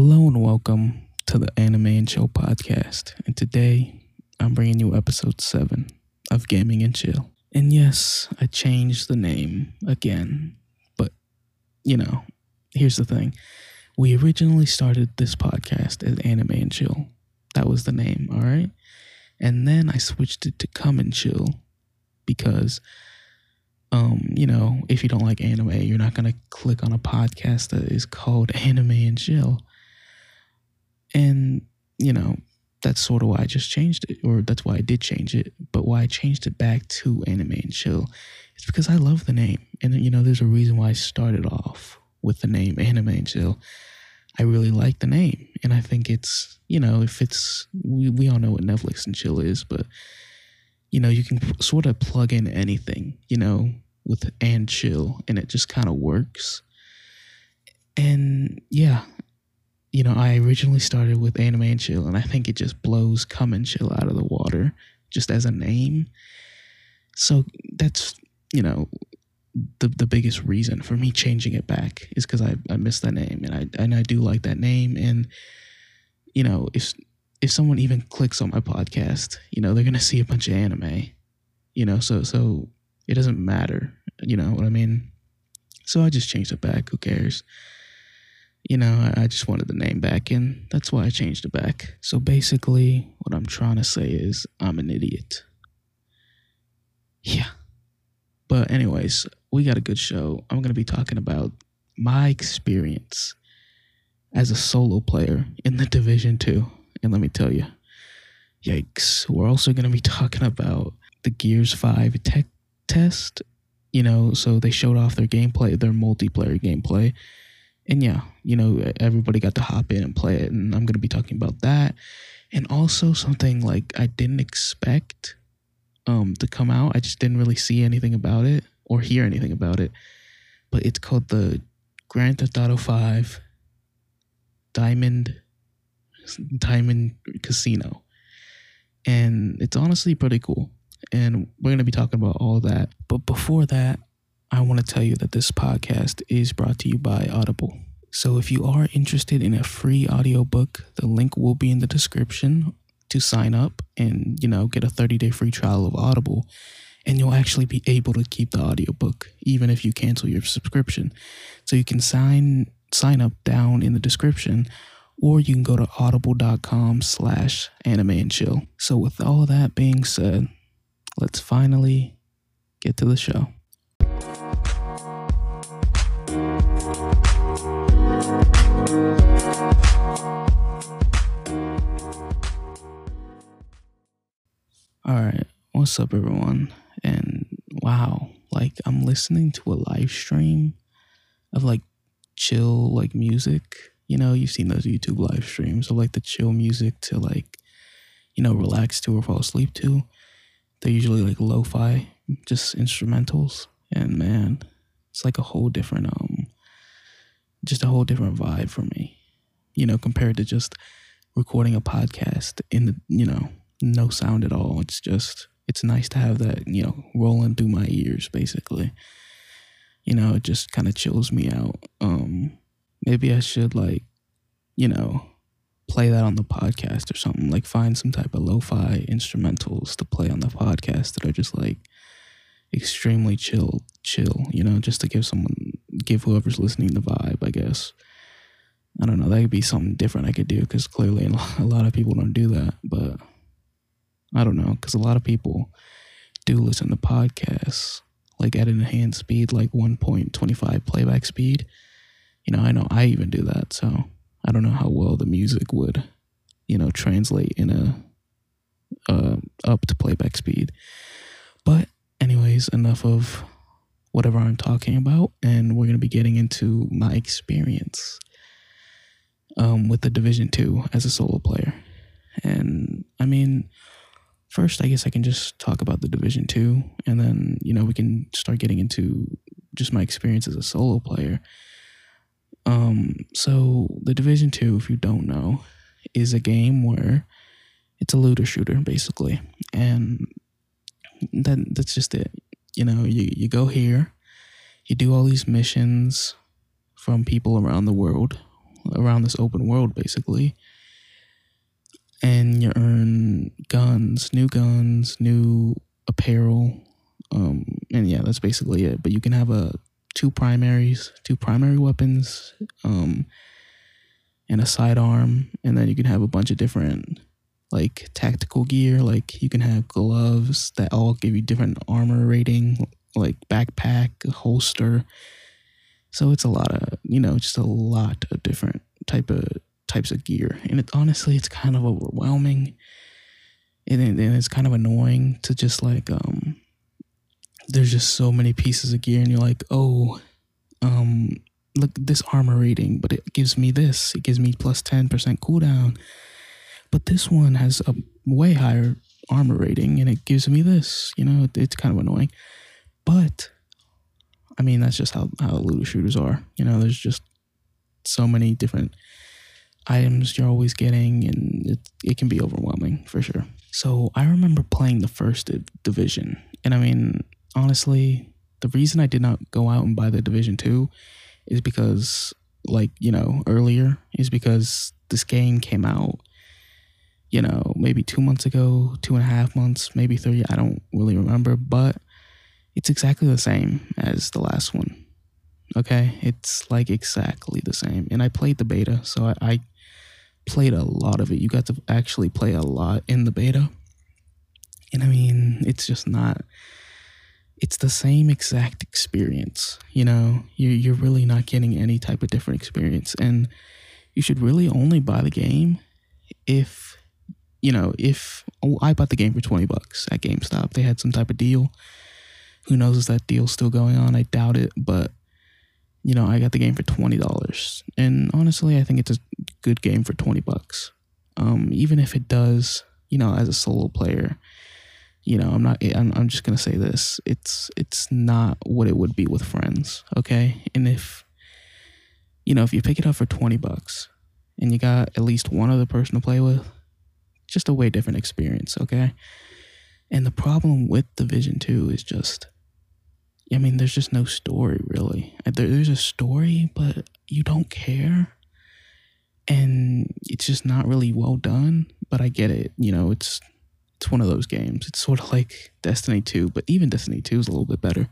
Hello and welcome to the Anime and Chill podcast. And today I'm bringing you episode 7 of Gaming and Chill. And yes, I changed the name again. But, you know, here's the thing. We originally started this podcast as Anime and Chill. That was the name, all right? And then I switched it to Gaming and Chill because um, you know, if you don't like anime, you're not gonna click on a podcast that is called Anime and Chill. And, you know, that's sort of why I just changed it, or that's why I did change it. But why I changed it back to Anime and Chill is because I love the name. And, you know, there's a reason why I started off with the name Anime and Chill. I really like the name. And I think it's, you know, if it's, we, we all know what Netflix and Chill is, but, you know, you can sort of plug in anything, you know, with and chill, and it just kind of works. And yeah, you know, I originally started with anime and chill, and I think it just blows gaming and chill out of the water just as a name. So that's, you know, the the biggest reason for me changing it back is because I, I miss that name and I and I do like that name and you know if if someone even clicks on my podcast you know they're gonna see a bunch of anime you know so so it doesn't matter you know what I mean so I just changed it back who cares you know, I, just wanted the name back, and that's why I changed it back. So basically, what I'm trying to say is I'm an idiot. Yeah. But, anyways, we got a good show. I'm going to be talking about my experience as a solo player in the Division 2. And let me tell you, yikes. We're also going to be talking about the Gears 5 tech test. You know, so they showed off their gameplay, their multiplayer gameplay and yeah, you know, everybody got to hop in and play it. And I'm to be talking about that. And also something like I didn't expect um, to come out. I just didn't really see anything about it or hear anything about it. But it's called the Grand Theft Auto 5 Diamond Diamond Casino. And it's honestly pretty cool. And we're to be talking about all that. But before that, I want to tell you that this podcast is brought to you by Audible. So if you are interested in a free audiobook, the link will be in the description to sign up and, you know, get a 30-day free trial of Audible. And you'll actually be able to keep the audiobook even if you cancel your subscription. So you can sign sign up down in the description or you can go to audible.com slash anime and chill. So with all that being said, let's finally get to the show. All right, what's up, everyone? And wow, like I'm listening to a live stream of like chill, like music. You know, you've seen those YouTube live streams of like the chill music to like, you know, relax to or fall asleep to. They're usually like lo fi, just instrumentals. And man, it's like a whole different, um, just a whole different vibe for me, you know, compared to just recording a podcast in the, you know, no sound at all. It's just it's nice to have that, you know, rolling through my ears basically. You know, it just kind of chills me out. Um maybe I should like, you know, play that on the podcast or something. Like find some type of lo-fi instrumentals to play on the podcast that are just like extremely chill chill, you know, just to give someone give whoever's listening the vibe, I guess. I don't know, that could be something different I could do because clearly a lot of people don't do that, but I don't know, because a lot of people do listen to podcasts like at an enhanced speed, like 1.25 playback speed. You know, I know I even do that, so I don't know how well the music would, you know, translate in a uh, up to playback speed. But, anyways, enough of whatever I'm talking about, and we're gonna be getting into my experience um, with the Division Two as a solo player. And I mean, first, I guess I can just talk about the Division Two, and then you know we can start getting into just my experience as a solo player. Um, so the Division Two, if you don't know, is a game where it's a looter shooter basically, and that that's just it. You know, you you go here, you do all these missions from people around the world, around this open world basically. And you earn guns, new guns, new apparel. Um, and yeah, that's basically it. But you can have a two primaries, two primary weapons, um, and a sidearm, and then you can have a bunch of different like tactical gear. Like you can have gloves that all give you different armor rating, like backpack, holster. So it's a lot of you know, just a lot of different type of types of gear, and it honestly it's kind of overwhelming, and, and it's kind of annoying to just like um. There's just so many pieces of gear, and you're like, oh, um, look this armor rating, but it gives me this. It gives me plus ten percent cooldown but this one has a way higher armor rating and it gives me this. You know, it's kind of annoying. But I mean, that's just how, how looter shooters are. You know, there's just so many different items you're always getting, and it, it can be overwhelming for sure. So I remember playing the first division. And I mean, honestly, the reason I did not go out and buy the Division 2 is because, like, you know, earlier, is because this game came out you know, maybe two months ago, two and a half months, maybe three. I don't really remember, but it's exactly the same as the last one. Okay. It's like exactly the same. And I played the beta, so I, I played a lot of it. You got to actually play a lot in the beta. And I mean, it's just not it's the same exact experience. You know, you you're really not getting any type of different experience. And you should really only buy the game if you know, if oh, I bought the game for 20 bucks at GameStop, they had some type of deal. Who knows if that deal's still going on? I doubt it, but you know, I got the game for $20. And honestly, I think it's a good game for 20 bucks. Um, even if it does, you know, as a solo player, you know, I'm not I'm, I'm just going to say this. It's it's not what it would be with friends, okay? And if you know, if you pick it up for 20 bucks and you got at least one other person to play with, just a way different experience, okay? And the problem with Division 2 is just I mean, there's just no story really. There, there's a story, but you don't care. And it's just not really well done, but I get it. You know, it's it's one of those games. It's sort of like Destiny 2, but even Destiny 2 is a little bit better.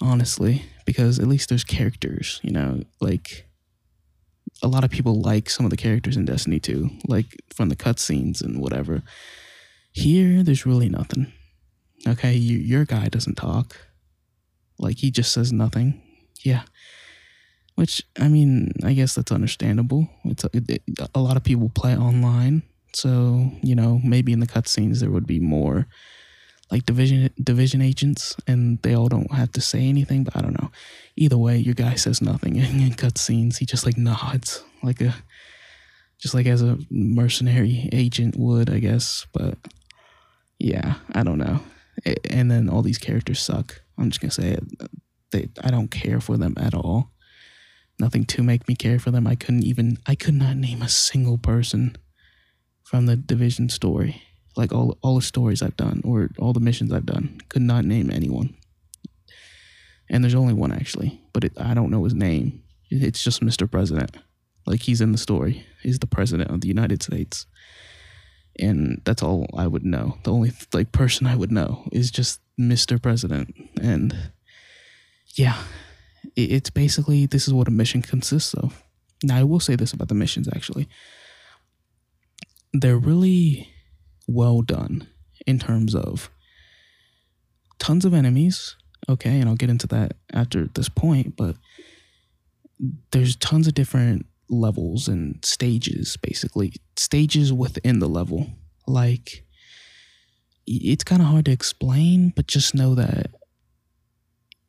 Honestly, because at least there's characters, you know, like a lot of people like some of the characters in Destiny 2, like from the cutscenes and whatever. Here, there's really nothing. Okay, you, your guy doesn't talk. Like, he just says nothing. Yeah. Which, I mean, I guess that's understandable. It's a, it, a lot of people play online. So, you know, maybe in the cutscenes there would be more like division division agents and they all don't have to say anything but i don't know. Either way your guy says nothing in, in cutscenes. He just like nods like a just like as a mercenary agent would i guess. But yeah i don't know. And then all these characters suck. I'm just gonna say it. They i don't care for them at all nothing to make me care for them i couldn't even i could not name a single person from the division story like all all the stories I've done or all the missions I've done. Could not name anyone. And there's only one actually, but it, I don't know his name. It's just Mr. President. Like he's in the story. He's the president of the United States. And that's all I would know. The only like person I would know is just Mr. President. And yeah, it's basically this is what a mission consists of. Now I will say this about the missions actually. They're really well done in terms of tons of enemies. Okay, and I'll get into that after this point, but there's tons of different levels and stages, basically, stages within the level. Like, it's kind of hard to explain, but just know that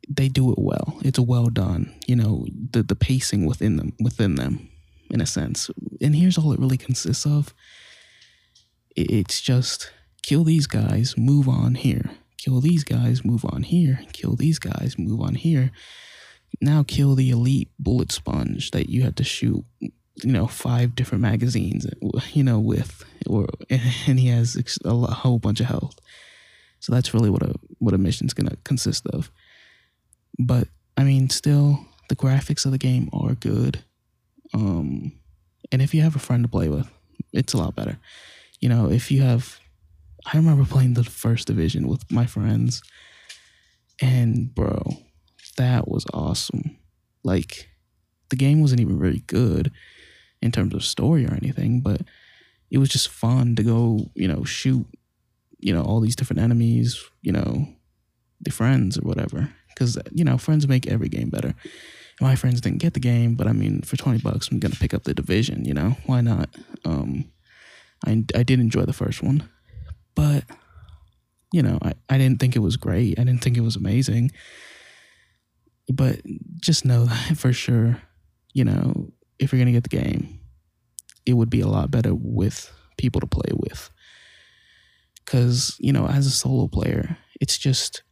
they do it well. It's well done. You know, the the pacing within them within them, in a sense. And here's all it really consists of it's just kill these guys, move on here. Kill these guys, move on here. Kill these guys, move on here. Now kill the elite bullet sponge that you had to shoot, you know, five different magazines, you know, with, or and he has a whole bunch of health. So that's really what a what a mission's gonna consist of. But I mean, still, the graphics of the game are good. Um, and if you have a friend to play with, it's a lot better. You know, if you have, I remember playing the first division with my friends, and bro, that was awesome. Like, the game wasn't even very good in terms of story or anything, but it was just fun to go, you know, shoot, you know, all these different enemies, you know, the friends or whatever. Because, you know, friends make every game better. My friends didn't get the game, but I mean, for 20 bucks, I'm to pick up the division, you know? Why not? Um, I, I did enjoy the first one, but, you know, I, I didn't think it was great. I didn't think it was amazing. But just know that for sure, you know, if you're going to get the game, it would be a lot better with people to play with. Cause, you know, as a solo player, it's just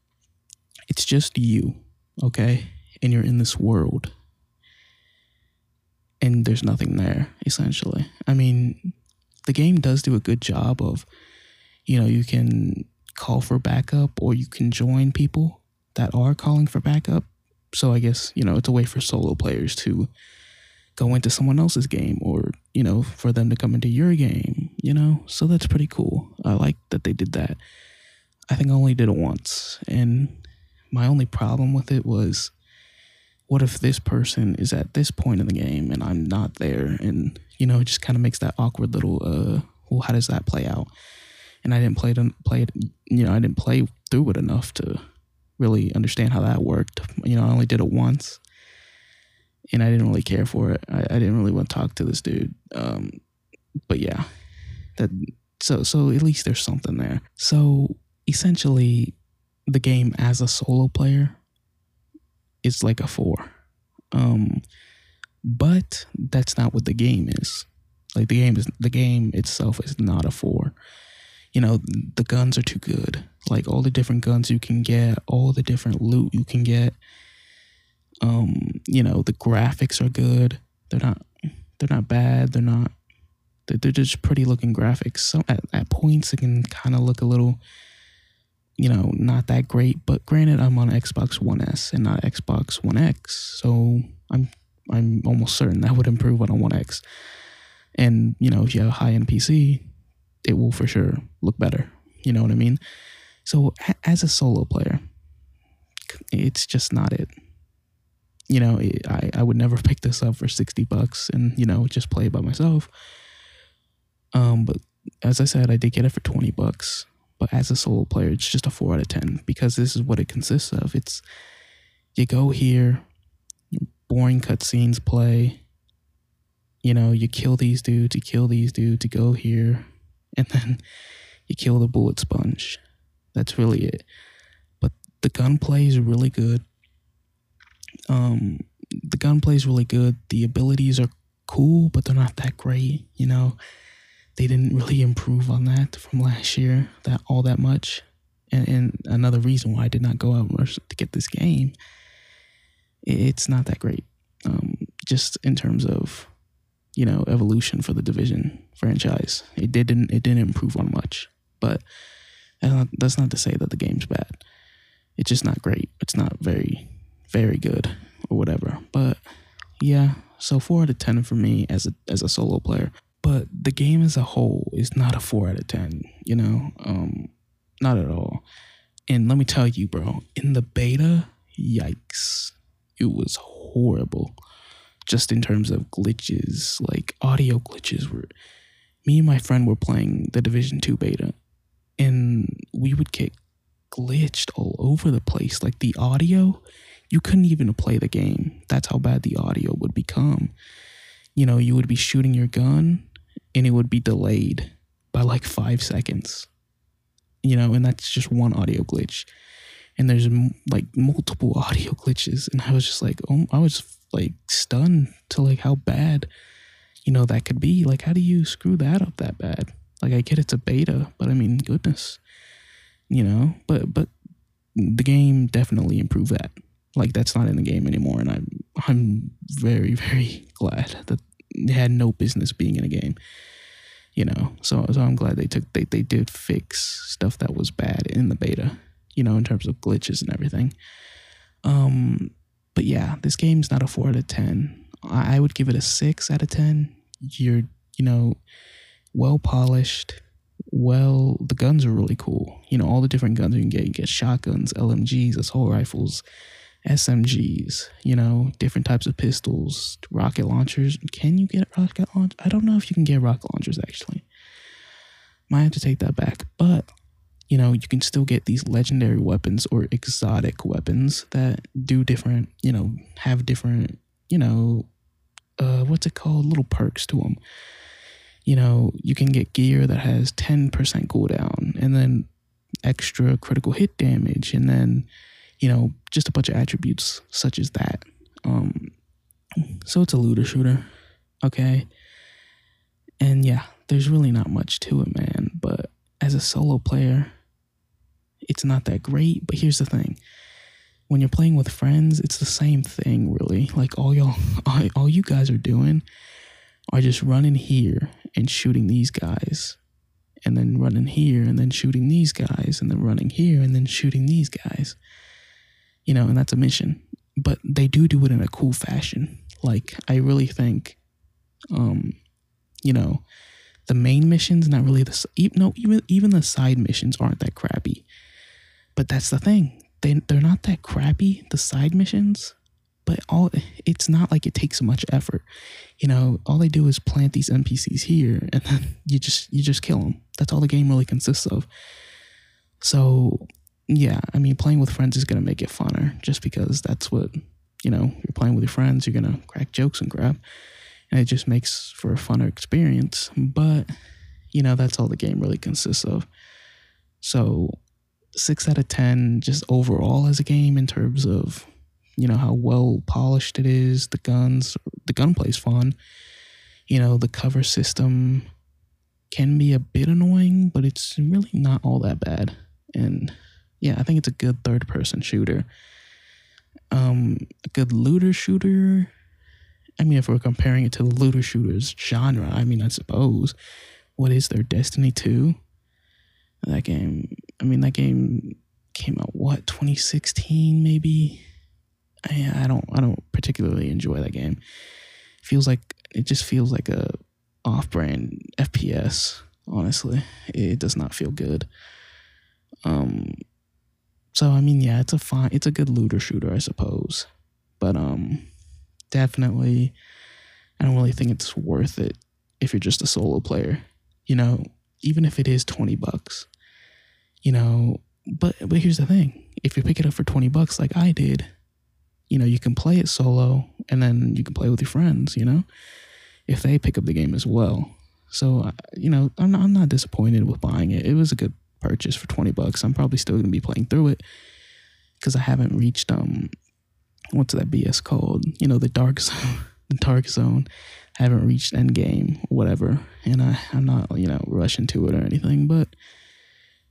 it's just you, okay? And you're in this world. And there's nothing there, essentially. I mean, the game does do a good job of, you know, you can call for backup or you can join people that are calling for backup. So I guess, you know, it's a way for solo players to go into someone else's game or, you know, for them to come into your game, you know? So that's pretty cool. I like that they did that. I think I only did it once. And my only problem with it was what if this person is at this point in the game and I'm not there? And, you know, it just kind of makes that awkward little, uh, well, how does that play out? And I didn't play it, play it, you know, I didn't play through it enough to really understand how that worked. You know, I only did it once and I didn't really care for it. I, I didn't really want to talk to this dude. Um, but yeah, that so so at least there's something there. So essentially, the game as a solo player is like a four, um, but that's not what the game is. Like the game is the game itself is not a four. You know, the guns are too good. Like all the different guns you can get, all the different loot you can get um, you know, the graphics are good. They're not they're not bad. They're not they're, just pretty looking graphics. So at, at points it can kind of look a little you know, not that great, but granted I'm on Xbox One S and not Xbox One X. So I'm I'm almost certain that would improve on a One X. And, you know, if you have a high end PC, it will for sure look better. You know what I mean? So as a solo player, it's just not it you know, I, I would never pick this up for 60 bucks and, you know, just play it by myself. Um, but as I said, I did get it for 20 bucks. But as a solo player, it's just a 4 out of 10 because this is what it consists of. It's you go here, boring cutscenes play, you know, you kill these dudes, you kill these dudes, you go here, and then you kill the bullet sponge. That's really it. But the gunplay is really good. Um, the gunplay is really good. The abilities are cool, but they're not that great. You know, they didn't really improve on that from last year that all that much. And, and another reason why I did not go out to get this game, it's not that great. Um, just in terms of you know evolution for the division franchise, it didn't it didn't improve on much. But that's not to say that the game's bad. It's just not great. It's not very very good or whatever. But yeah, so four out of ten for me as a as a solo player. But the game as a whole is not a four out of ten. You know, um, not at all. And let me tell you, bro, in the beta, yikes, it was horrible. Just in terms of glitches, like audio glitches were. Me and my friend were playing the Division Two beta, and we would get glitched all over the place. Like the audio you couldn't even play the game. That's how bad the audio would become. You know, you would be shooting your gun and it would be delayed by like five seconds. You know, and that's just one audio glitch. And there's like multiple audio glitches. And I was just like, oh, I was like stunned to like how bad, you know, that could be. Like, how do you screw that up that bad? Like, I get it's a beta, but I mean, goodness, you know, but, but the game definitely improved that. Like that's not in the game anymore, and I'm I'm very very glad that had no business being in a game. You know, so so I'm glad they took they they did fix stuff that was bad in the beta. You know, in terms of glitches and everything. Um, but yeah, this game's not a four out of ten. I would give it a six out of ten. You're you know well polished. Well, the guns are really cool. You know all the different guns you can get. You get shotguns, LMGs, assault rifles, SMGs. You know different types of pistols, rocket launchers. Can you get rocket launch? I don't know if you can get rocket launchers actually. Might have to take that back, but you know, you can still get these legendary weapons or exotic weapons that do different, you know, have different, you know, uh, what's it called? Little perks to them. You know, you can get gear that has 10% cooldown and then extra critical hit damage and then, you know, just a bunch of attributes such as that. Um, so it's a looter shooter. Okay. And yeah, there's really not much to it, man. But as a solo player, it's not that great. But here's the thing when you're playing with friends, it's the same thing, really. Like all y'all, all, all you guys are doing are just running here and shooting these guys, and then running here and then shooting these guys, and then running here and then shooting these guys. You know, and that's a mission. But they do do it in a cool fashion. Like I really think, um, you know, the main missions not really the even no even even the side missions aren't that crappy. But that's the thing. They they're not that crappy the side missions, but all it's not like it takes much effort. You know, all they do is plant these NPCs here and then you just you just kill them. That's all the game really consists of. So, yeah, I mean playing with friends is going to make it funner just because that's what, you know, you're playing with your friends, you're going to crack jokes and crap and it just makes for a funner experience. But you know, that's all the game really consists of. So, six out of ten, just overall as a game in terms of you know how well polished it is. The guns, the gunplay's fun. You know, the cover system can be a bit annoying, but it's really not all that bad. And yeah, I think it's a good third person shooter. Um, a good looter shooter I mean, if we're comparing it to the looter shooters genre, I mean, I suppose, what is their Destiny 2? That game, I mean, that game came out, what, 2016 maybe? I, I don't, I don't particularly enjoy that game. It feels like, it just feels like a off-brand FPS, honestly. It does not feel good. Um, so I mean, yeah, it's a fine, it's a good looter shooter, I suppose. But um, definitely, I don't really think it's worth it if you're just a solo player. You know, even if it is 20 bucks, you know, but but here's the thing. If you pick it up for 20 bucks like I did, you know, you can play it solo and then you can play with your friends, you know, if they pick up the game as well. So, you know, I'm not, I'm not disappointed with buying it. It was a good purchase for 20 bucks. I'm probably still going to be playing through it because I haven't reached um what's that BS called? You know, the dark zone, the dark zone. I haven't reached end game, whatever, and I I'm not you know rushing to it or anything, but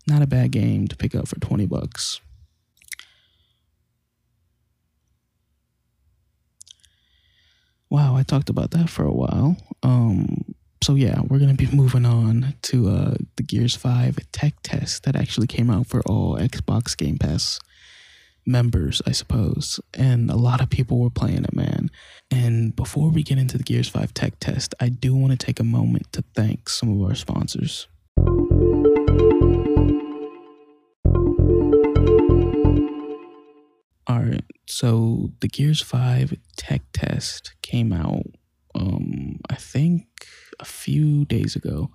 not a bad game to pick up for twenty bucks. Wow, I talked about that for a while. Um, so yeah, we're gonna be moving on to uh, the Gears Five tech test that actually came out for all Xbox Game Pass members, I suppose, and a lot of people were playing it, man. And before we get into the Gears 5 tech test, I do want to take a moment to thank some of our sponsors. All right, so the Gears 5 tech test came out, um, I think a few days ago.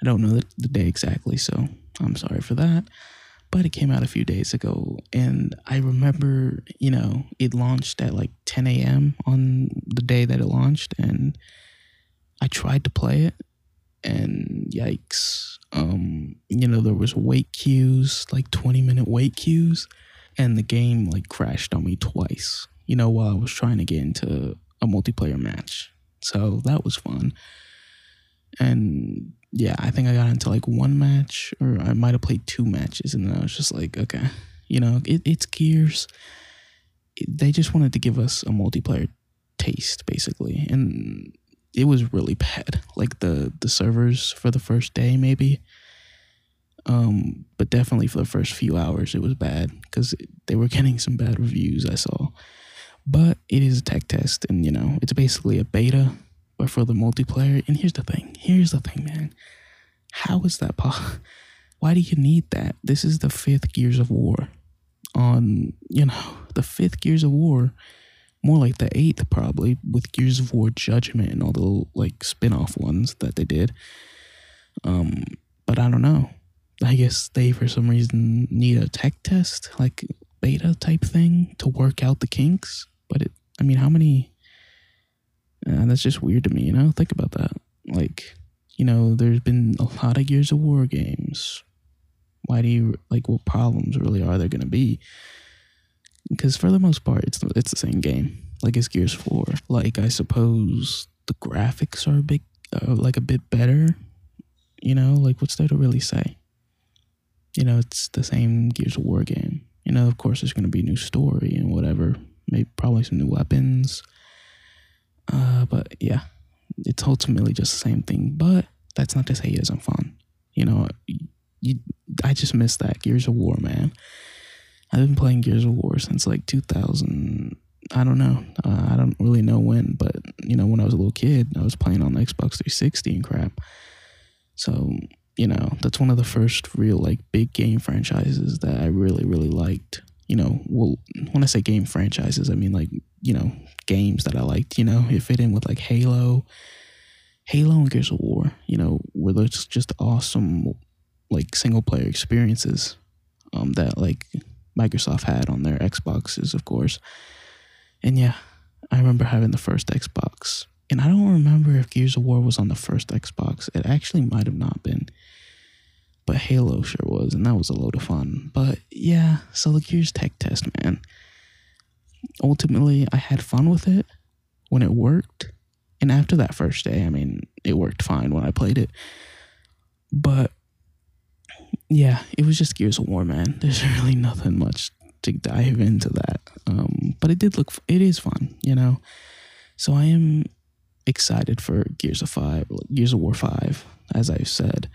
I don't know the, the day exactly, so I'm sorry for that but it came out a few days ago. And I remember, you know, it launched at like 10 a.m. on the day that it launched. And I tried to play it, and yikes. Um, you know, there was wait queues, like 20 minute wait queues, and the game like crashed on me twice, you know, while I was trying to get into a multiplayer match. So that was fun. And yeah, I think I got into like one match, or I might have played two matches, and then I was just like, okay, you know, it, it's Gears. It, they just wanted to give us a multiplayer taste, basically, and it was really bad. Like the the servers for the first day, maybe, um, but definitely for the first few hours, it was bad because they were getting some bad reviews. I saw, But it is a tech test, and you know, it's basically a beta, but for the multiplayer. And here's the thing. Here's the thing, man. How is that possible? Why do you need that? This is the fifth Gears of War. On you know the fifth Gears of War, more like the eighth probably with Gears of War Judgment and all the like spin-off ones that they did. Um, but I don't know. I guess they for some reason need a tech test, like beta type thing, to work out the kinks. But it, I mean, how many? Uh, that's just weird to me, you know. Think about that. Like, you know, there's been a lot of Gears of War games. Why do you like? What problems really are there going to be? Because for the most part, it's it's the same game. Like it's Gears Four. Like I suppose the graphics are a big, uh, like a bit better. You know, like what's there to really say? you know, it's the same Gears of War game. You know, of course, there's going to be new story and whatever. Maybe probably some new weapons. Uh, but yeah, it's ultimately just the same thing. But that's not to say it isn't fun. You know, you, I just miss that Gears of War, man. I've been playing Gears of War since like 2000. I don't know. Uh, I don't really know when, but you know, when I was a little kid, I was playing on the Xbox 360 and crap. So you know, that's one of the first real like big game franchises that I really, really liked. You know, well, when I say game franchises, I mean like, you know, games that I liked, you know, it fit in with like Halo, Halo and Gears of War, you know, were those just awesome like single player experiences um, that like Microsoft had on their Xboxes, of course. And yeah, I remember having the first Xbox. And I don't remember if Gears of War was on the first Xbox. It actually might have not been but Halo sure was, and that was a load of fun. But yeah, so the Gears tech test, man. Ultimately, I had fun with it when it worked. And after that first day, I mean, it worked fine when I played it. But yeah, it was just Gears of War, man. There's really nothing much to dive into that. Um, but it did look, it is fun, you know? So I am excited for Gears of Five, Gears of War Five, as I've said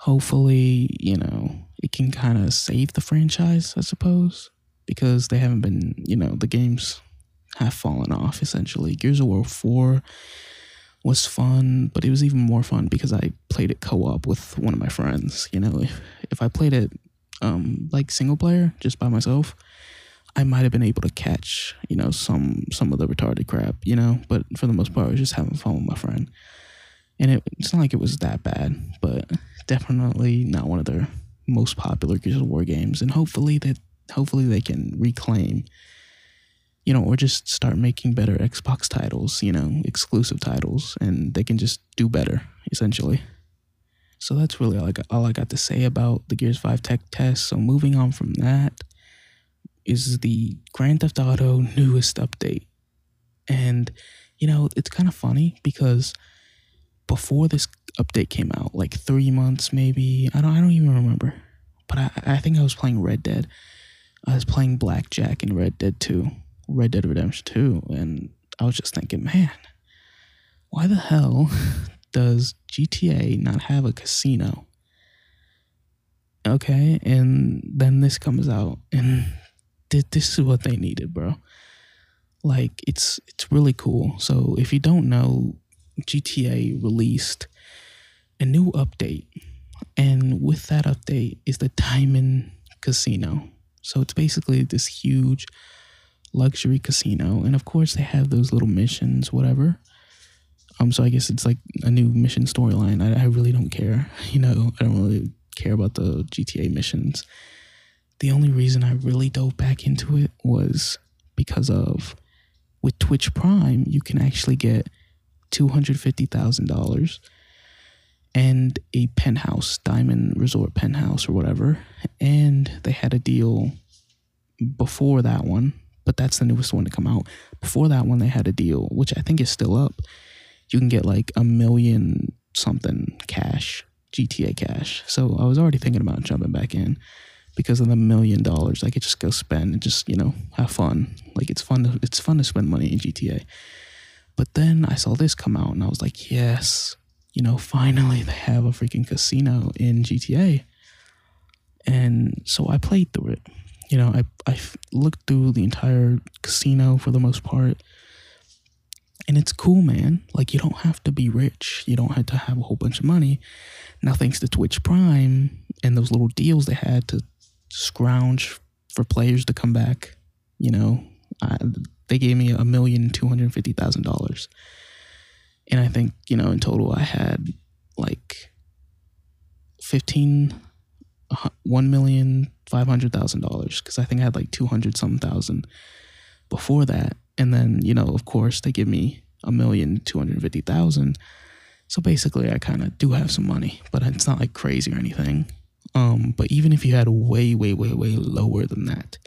hopefully, you know, it can kind of save the franchise, I suppose, because they haven't been, you know, the games have fallen off essentially. Gears of War 4 was fun, but it was even more fun because I played it co-op with one of my friends. You know, if if I played it um like single player just by myself, I might have been able to catch, you know, some some of the retarded crap, you know, but for the most part I was just having fun with my friend. And it, it's not like it was that bad, but definitely not one of their most popular Gears of War games, and hopefully that hopefully they can reclaim, you know, or just start making better Xbox titles, you know, exclusive titles, and they can just do better essentially. So that's really all I got, all I got to say about the Gears Five tech test. So moving on from that is the Grand Theft Auto newest update, and you know it's kind of funny because before this update came out, like three months maybe. I don't I don't even remember. But I, I think I was playing Red Dead. I was playing Blackjack in Red Dead 2, Red Dead Redemption 2, and I was just thinking, man, why the hell does GTA not have a casino? Okay, and then this comes out, and th- this is what they needed, bro. Like it's it's really cool. So if you don't know, GTA released a new update. And with that update is the Diamond Casino. So it's basically this huge luxury casino. And of course, they have those little missions, whatever. Um, so I guess it's like a new mission storyline. I, I really don't care. You know, I don't really care about the GTA missions. The only reason I really dove back into it was because of with Twitch Prime, you can actually get $250,000 and a penthouse, Diamond Resort penthouse or whatever. And they had a deal before that one, but that's the newest one to come out. Before that one, they had a deal, which I think is still up. You can get like a million something cash, GTA cash. So I was already thinking about jumping back in because of the million dollars. I could just go spend and just, you know, have fun. Like it's fun to, it's fun to spend money in GTA. But then I saw this come out and I was like, yes, you know, finally they have a freaking casino in GTA. And so I played through it. you know, I I looked through the entire casino for the most part. And it's cool, man. Like you don't have to be rich. You don't have to have a whole bunch of money. Now, thanks to Twitch Prime and those little deals they had to scrounge for players to come back, you know, I, they gave me a million two hundred fifty thousand dollars, and I think you know in total I had like fifteen one million five hundred thousand dollars because I think I had like two hundred something thousand before that, and then you know of course they give me a million two hundred fifty thousand. So basically, I kind of do have some money, but it's not like crazy or anything. Um, but even if you had way, way, way, way lower than that,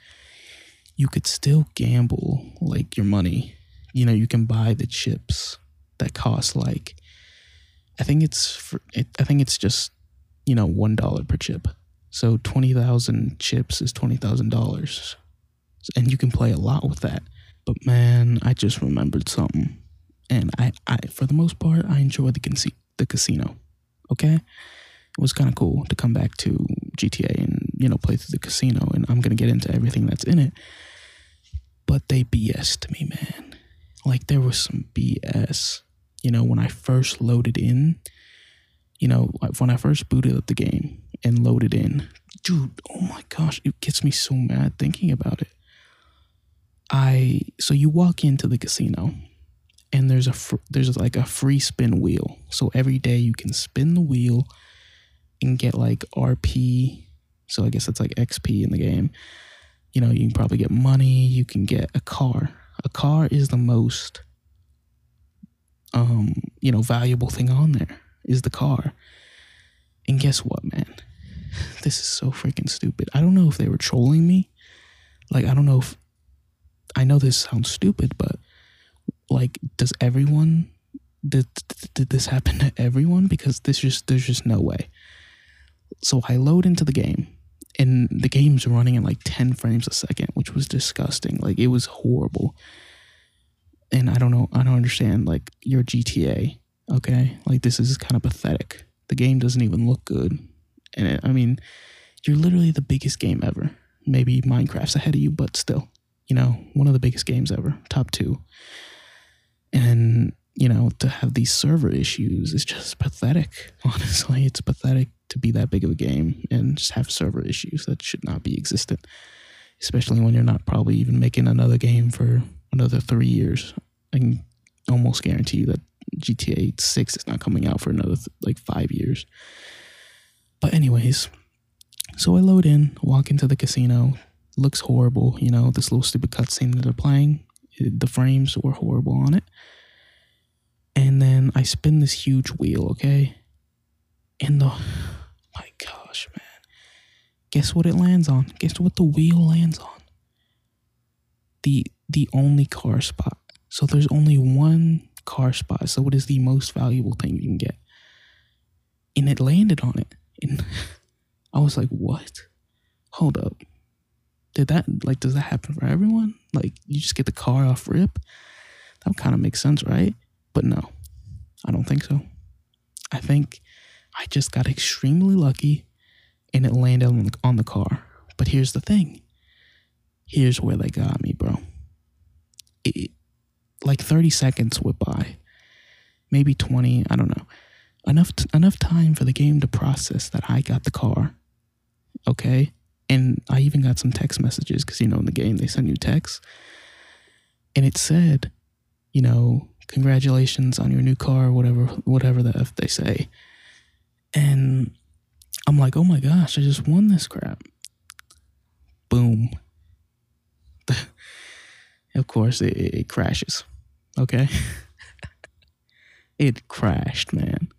you could still gamble like your money. You know, you can buy the chips that cost like, I think it's for, it, I think it's just you know one dollar per chip. So twenty thousand chips is twenty thousand dollars, and you can play a lot with that. But man, I just remembered something, and I, I for the most part, I enjoy the con- the casino. Okay, it was kind of cool to come back to GTA and you know play through the casino, and I'm gonna get into everything that's in it. But they BS'd me, man. Like there was some BS. You know, when I first loaded in, you know, when I first booted up the game and loaded in, dude, oh my gosh, it gets me so mad thinking about it. I so you walk into the casino and there's a fr- there's like a free spin wheel. So every day you can spin the wheel and get like RP. So I guess that's like XP in the game. You know, you can probably get money, you can get a car. A car is the most um, you know, valuable thing on there is the car. And guess what, man? This is so freaking stupid. I don't know if they were trolling me. Like I don't know if I know this sounds stupid, but like does everyone did, did this happen to everyone because this just there's just no way so I load into the game and the game's running at like 10 frames a second, which was disgusting. Like it was horrible. And I don't know, I don't understand like your GTA, okay? Like this is kind of pathetic. The game doesn't even look good. And it, I mean, you're literally the biggest game ever. Maybe Minecraft's ahead of you, but still, you know, one of the biggest games ever, top 2. And you know, to have these server issues is just pathetic. Honestly, it's pathetic to be that big of a game and just have server issues that should not be existent, especially when you're not probably even making another game for another three years. I can almost guarantee you that GTA 6 is not coming out for another th- like five years. But, anyways, so I load in, walk into the casino. Looks horrible, you know, this little stupid cutscene that they're playing. Uh, the frames were horrible on it and then I spin this huge wheel, okay? And the my gosh, man. Guess what it lands on? Guess what the wheel lands on? The the only car spot. So there's only one car spot. So it is the most valuable thing you can get. And it landed on it. And I was like, what? Hold up. Did that like does that happen for everyone? Like you just get the car off rip? That kind of makes sense, right? But no, I don't think so. I think I just got extremely lucky and it landed on the, on the car. But here's the thing here's where they got me, bro. It, like 30 seconds went by, maybe 20, I don't know. Enough t- enough time for the game to process that I got the car. Okay? And I even got some text messages because you know in the game they send you texts. And it said, you know, congratulations on your new car, whatever, whatever the F they say. And I'm like, oh my gosh, I just won this crap. Boom. of course, it, it crashes. Okay. it crashed, man.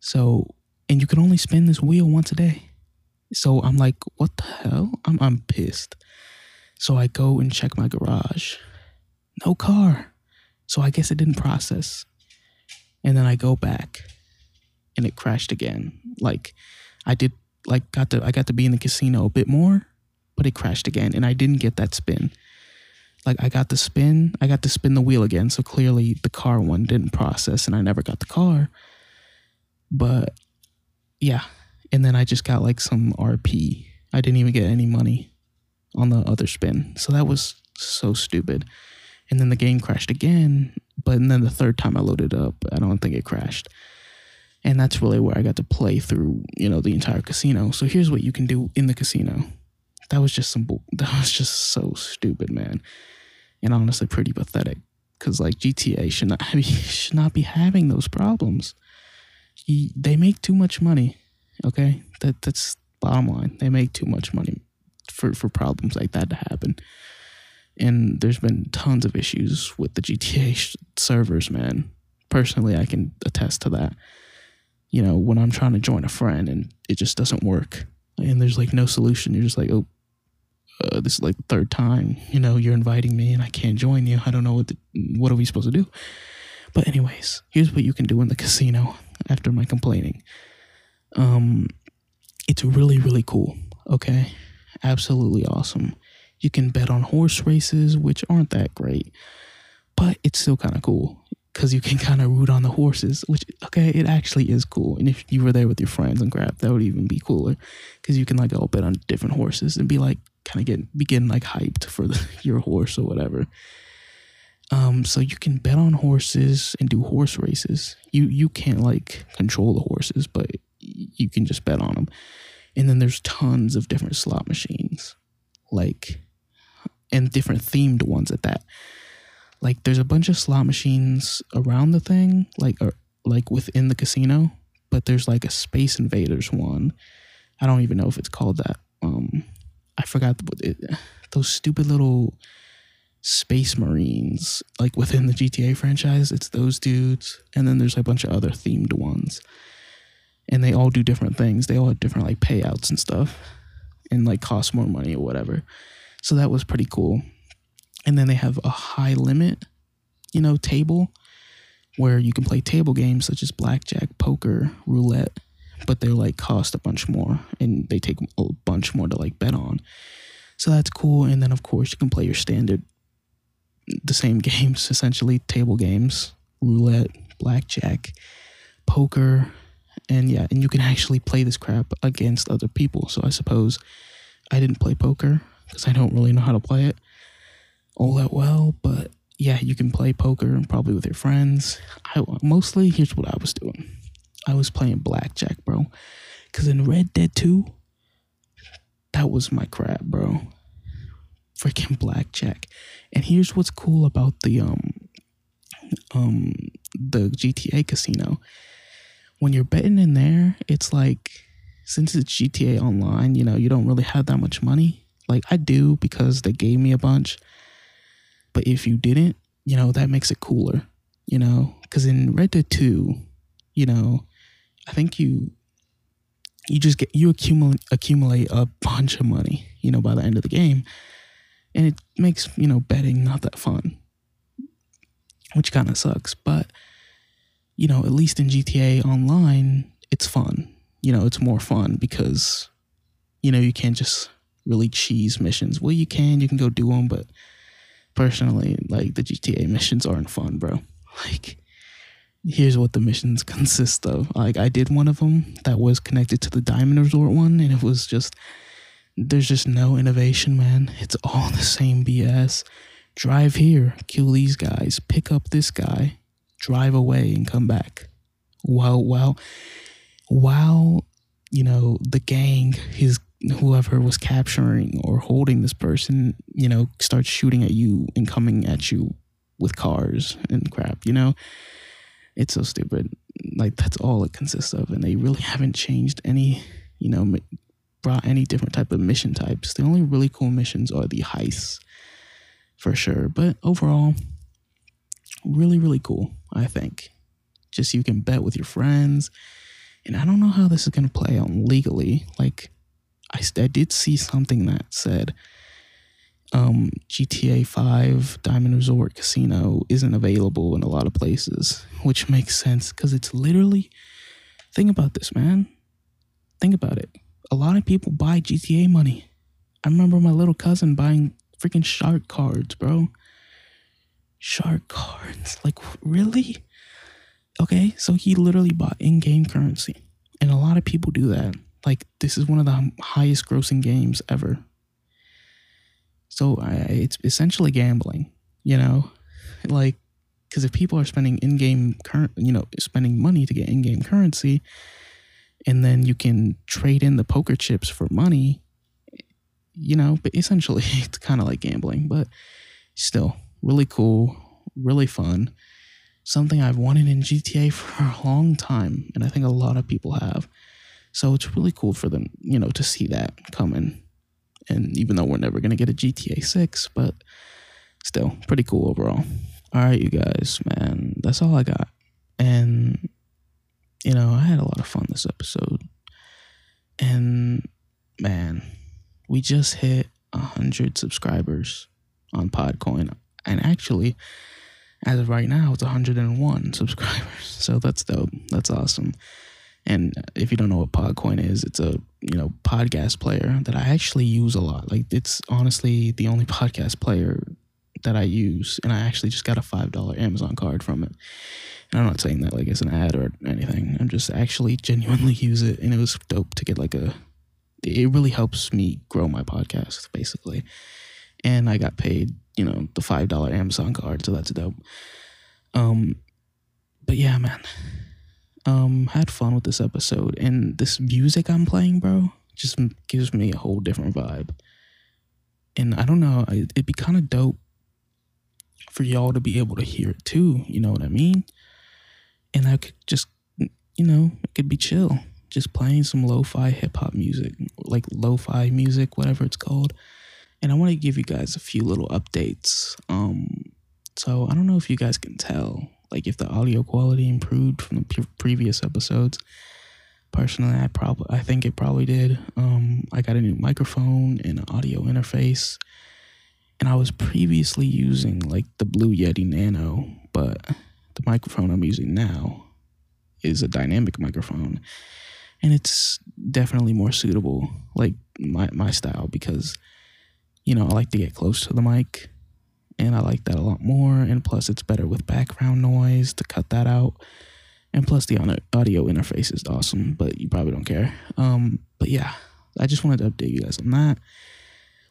So, and you can only spin this wheel once a day. So I'm like, what the hell? I'm, I'm pissed. So I go and check my garage. No car. So I guess it didn't process. And then I go back and it crashed again. Like I did like got to I got to be in the casino a bit more, but it crashed again and I didn't get that spin. Like I got the spin, I got to spin the wheel again, so clearly the car one didn't process and I never got the car. But yeah, and then I just got like some RP. I didn't even get any money. on the other spin. So that was so stupid. And then the game crashed again, but then the third time I loaded up, I don't think it crashed. And that's really where I got to play through, you know, the entire casino. So here's what you can do in the casino. That was just some that was just so stupid, man. And honestly pretty pathetic cuz like GTA should not be, should not be having those problems. He, they make too much money, okay? That that's bottom line. They make too much money for for problems like that to happen and there's been tons of issues with the GTA servers, man. Personally, I can attest to that. You know, when I'm trying to join a friend and it just doesn't work, and there's like no solution, you're just like, oh, uh, this is like the third time. You know, you're inviting me and I can't join you. I don't know what the, what are we supposed to do. But anyways, here's what you can do in the casino after my complaining. Um, it's really really cool. Okay, absolutely awesome you can bet on horse races, which aren't that great, but it's still kind of cool because you can kind of root on the horses, which, okay, it actually is cool. And if you were there with your friends and crap, that would even be cooler because you can like all bet on different horses and be like, kind of get, be getting like hyped for the, your horse or whatever. Um, so you can bet on horses and do horse races. You you can't like control the horses, but you can just bet on them. And then there's tons of different slot machines. Like and different themed ones at that. Like there's a bunch of slot machines around the thing, like or, like within the casino, but there's like a Space Invaders one. I don't even know if it's called that. Um, I forgot the, it, those stupid little Space Marines, like within the GTA franchise. It's those dudes, and then there's a bunch of other themed ones, and they all do different things. They all have different like payouts and stuff, and like cost more money or whatever. So that was pretty cool. And then they have a high limit, you know, table where you can play table games such as blackjack, poker, roulette, but they're like cost a bunch more and they take a bunch more to like bet on. So that's cool. And then of course you can play your standard the same games, essentially table games, roulette, blackjack, poker, and yeah, and you can actually play this crap against other people. So I suppose I didn't play poker because I don't really know how to play it all that well. But yeah, you can play poker probably with your friends. I mostly here's what I was doing. I was playing blackjack, bro. Cause in Red Dead 2, that was my crap, bro. Freaking blackjack. And here's what's cool about the um um the GTA casino. When you're betting in there, it's like since it's GTA online, you know, you don't really have that much money. Like I do because they gave me a bunch. But if you didn't, you know, that makes it cooler, you know, because in Red Dead 2, you know, I think you you just get you accumulate accumulate a bunch of money, you know, by the end of the game. And it makes, you know, betting not that fun. Which kind of sucks, but you know, at least in GTA online, it's fun. You know, it's more fun because you know, you can't just really cheese missions. Well, you can, you can go do them, but personally, like the GTA missions aren't fun, bro. Like, here's what the missions consist of. Like, I did one of them that was connected to the Diamond Resort one, and it was just there's just no innovation, man. It's all the same BS. Drive here, kill these guys, pick up this guy, drive away, and come back. While while while you know the gang is whoever was capturing or holding this person, you know, starts shooting at you and coming at you with cars and crap, you know? It's so stupid. Like, that's all it consists of. And they really haven't changed any, you know, brought any different type of mission types. The only really cool missions are the heists, for sure. But overall, really, really cool, I think. Just you can bet with your friends. And I don't know how this is to play out legally. Like, I, I did see something that said um, GTA 5 Diamond Resort Casino isn't available in a lot of places, which makes sense because it's literally. Think about this, man. Think about it. A lot of people buy GTA money. I remember my little cousin buying freaking shark cards, bro. Shark cards. Like, really? Okay, so he literally bought in game currency. And a lot of people do that. Like this is one of the highest grossing games ever. So I, it's essentially gambling, you know, like because if people are spending in-game current, you know, spending money to get in-game currency, and then you can trade in the poker chips for money, you know, but essentially it's kind of like gambling, but still really cool, really fun. Something I've wanted in GTA for a long time, and I think a lot of people have. So it's really cool for them, you know, to see that coming. And even though we're never going to get a GTA 6, but still pretty cool overall. All right, you guys, man, that's all I got. And, you know, I had a lot of fun this episode. And, man, we just hit 100 subscribers on Podcoin. And actually, as of right now, it's 101 subscribers. So that's dope. That's awesome. And if you don't know what Podcoin is, it's a you know podcast player that I actually use a lot. Like it's honestly the only podcast player that I use, and I actually just got a five dollar Amazon card from it. And I'm not saying that like it's an ad or anything. I'm just actually genuinely use it, and it was dope to get like a. It really helps me grow my podcast, basically. And I got paid, you know, the five dollar Amazon card, so that's dope. Um, but yeah, man, um, had fun with this episode, and this music I'm playing, bro, just gives me a whole different vibe. And I don't know, it'd be kind of dope for y'all to be able to hear it too. You know what I mean? And I could just, you know, it could be chill, just playing some lo-fi hip hop music, like lo-fi music, whatever it's called. And I want to give you guys a few little updates. Um, so I don't know if you guys can tell, like if the audio quality improved from the pre- previous episodes. Personally, I probably I think it probably did. Um, I got a new microphone and an audio interface, and I was previously using like the Blue Yeti Nano, but the microphone I'm using now is a dynamic microphone, and it's definitely more suitable, like my my style, because you know I like to get close to the mic and I like that a lot more. And plus, it's better with background noise to cut that out. And plus, the audio interface is awesome, but you probably don't care. Um, but yeah, I just wanted to update you guys on that.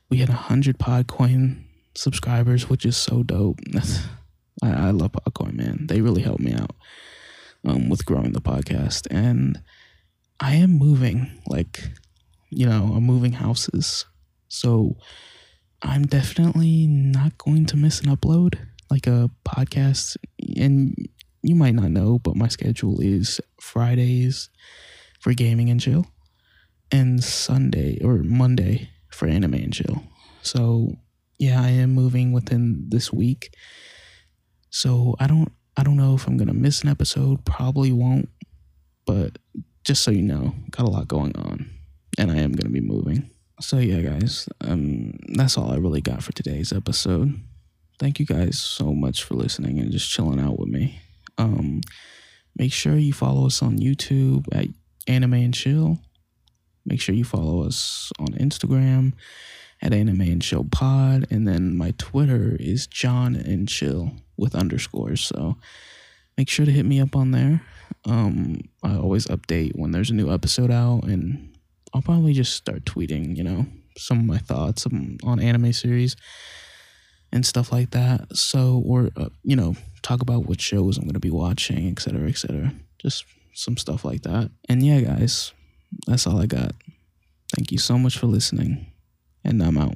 We had 100 Podcoin subscribers, which is so dope. I, I love Podcoin, man. They really helped me out um, with growing the podcast. And I am moving, like, you know, I'm moving houses. So, I'm definitely not going to miss an upload, like a podcast. And you might not know, but my schedule is Fridays for gaming and chill, and Sunday or Monday for anime and chill. So yeah, I am moving within this week. So I don't I don't know if I'm gonna miss an episode. Probably won't. But just so you know, got a lot going on, and I am gonna be moving. So yeah, guys, um, that's all I really got for today's episode. Thank you guys so much for listening and just chilling out with me. Um, make sure you follow us on YouTube at Anime and Chill. Make sure you follow us on Instagram at Anime and Chill Pod, and then my Twitter is Jon and Chill with underscores. So make sure to hit me up on there. Um, I always update when there's a new episode out and I'll probably just start tweeting, you know, some of my thoughts on anime series and stuff like that. So, or, uh, you know, talk about what shows I'm going to be watching, etc., etc. Just some stuff like that. And yeah, guys, that's all I got. Thank you so much for listening, and I'm out.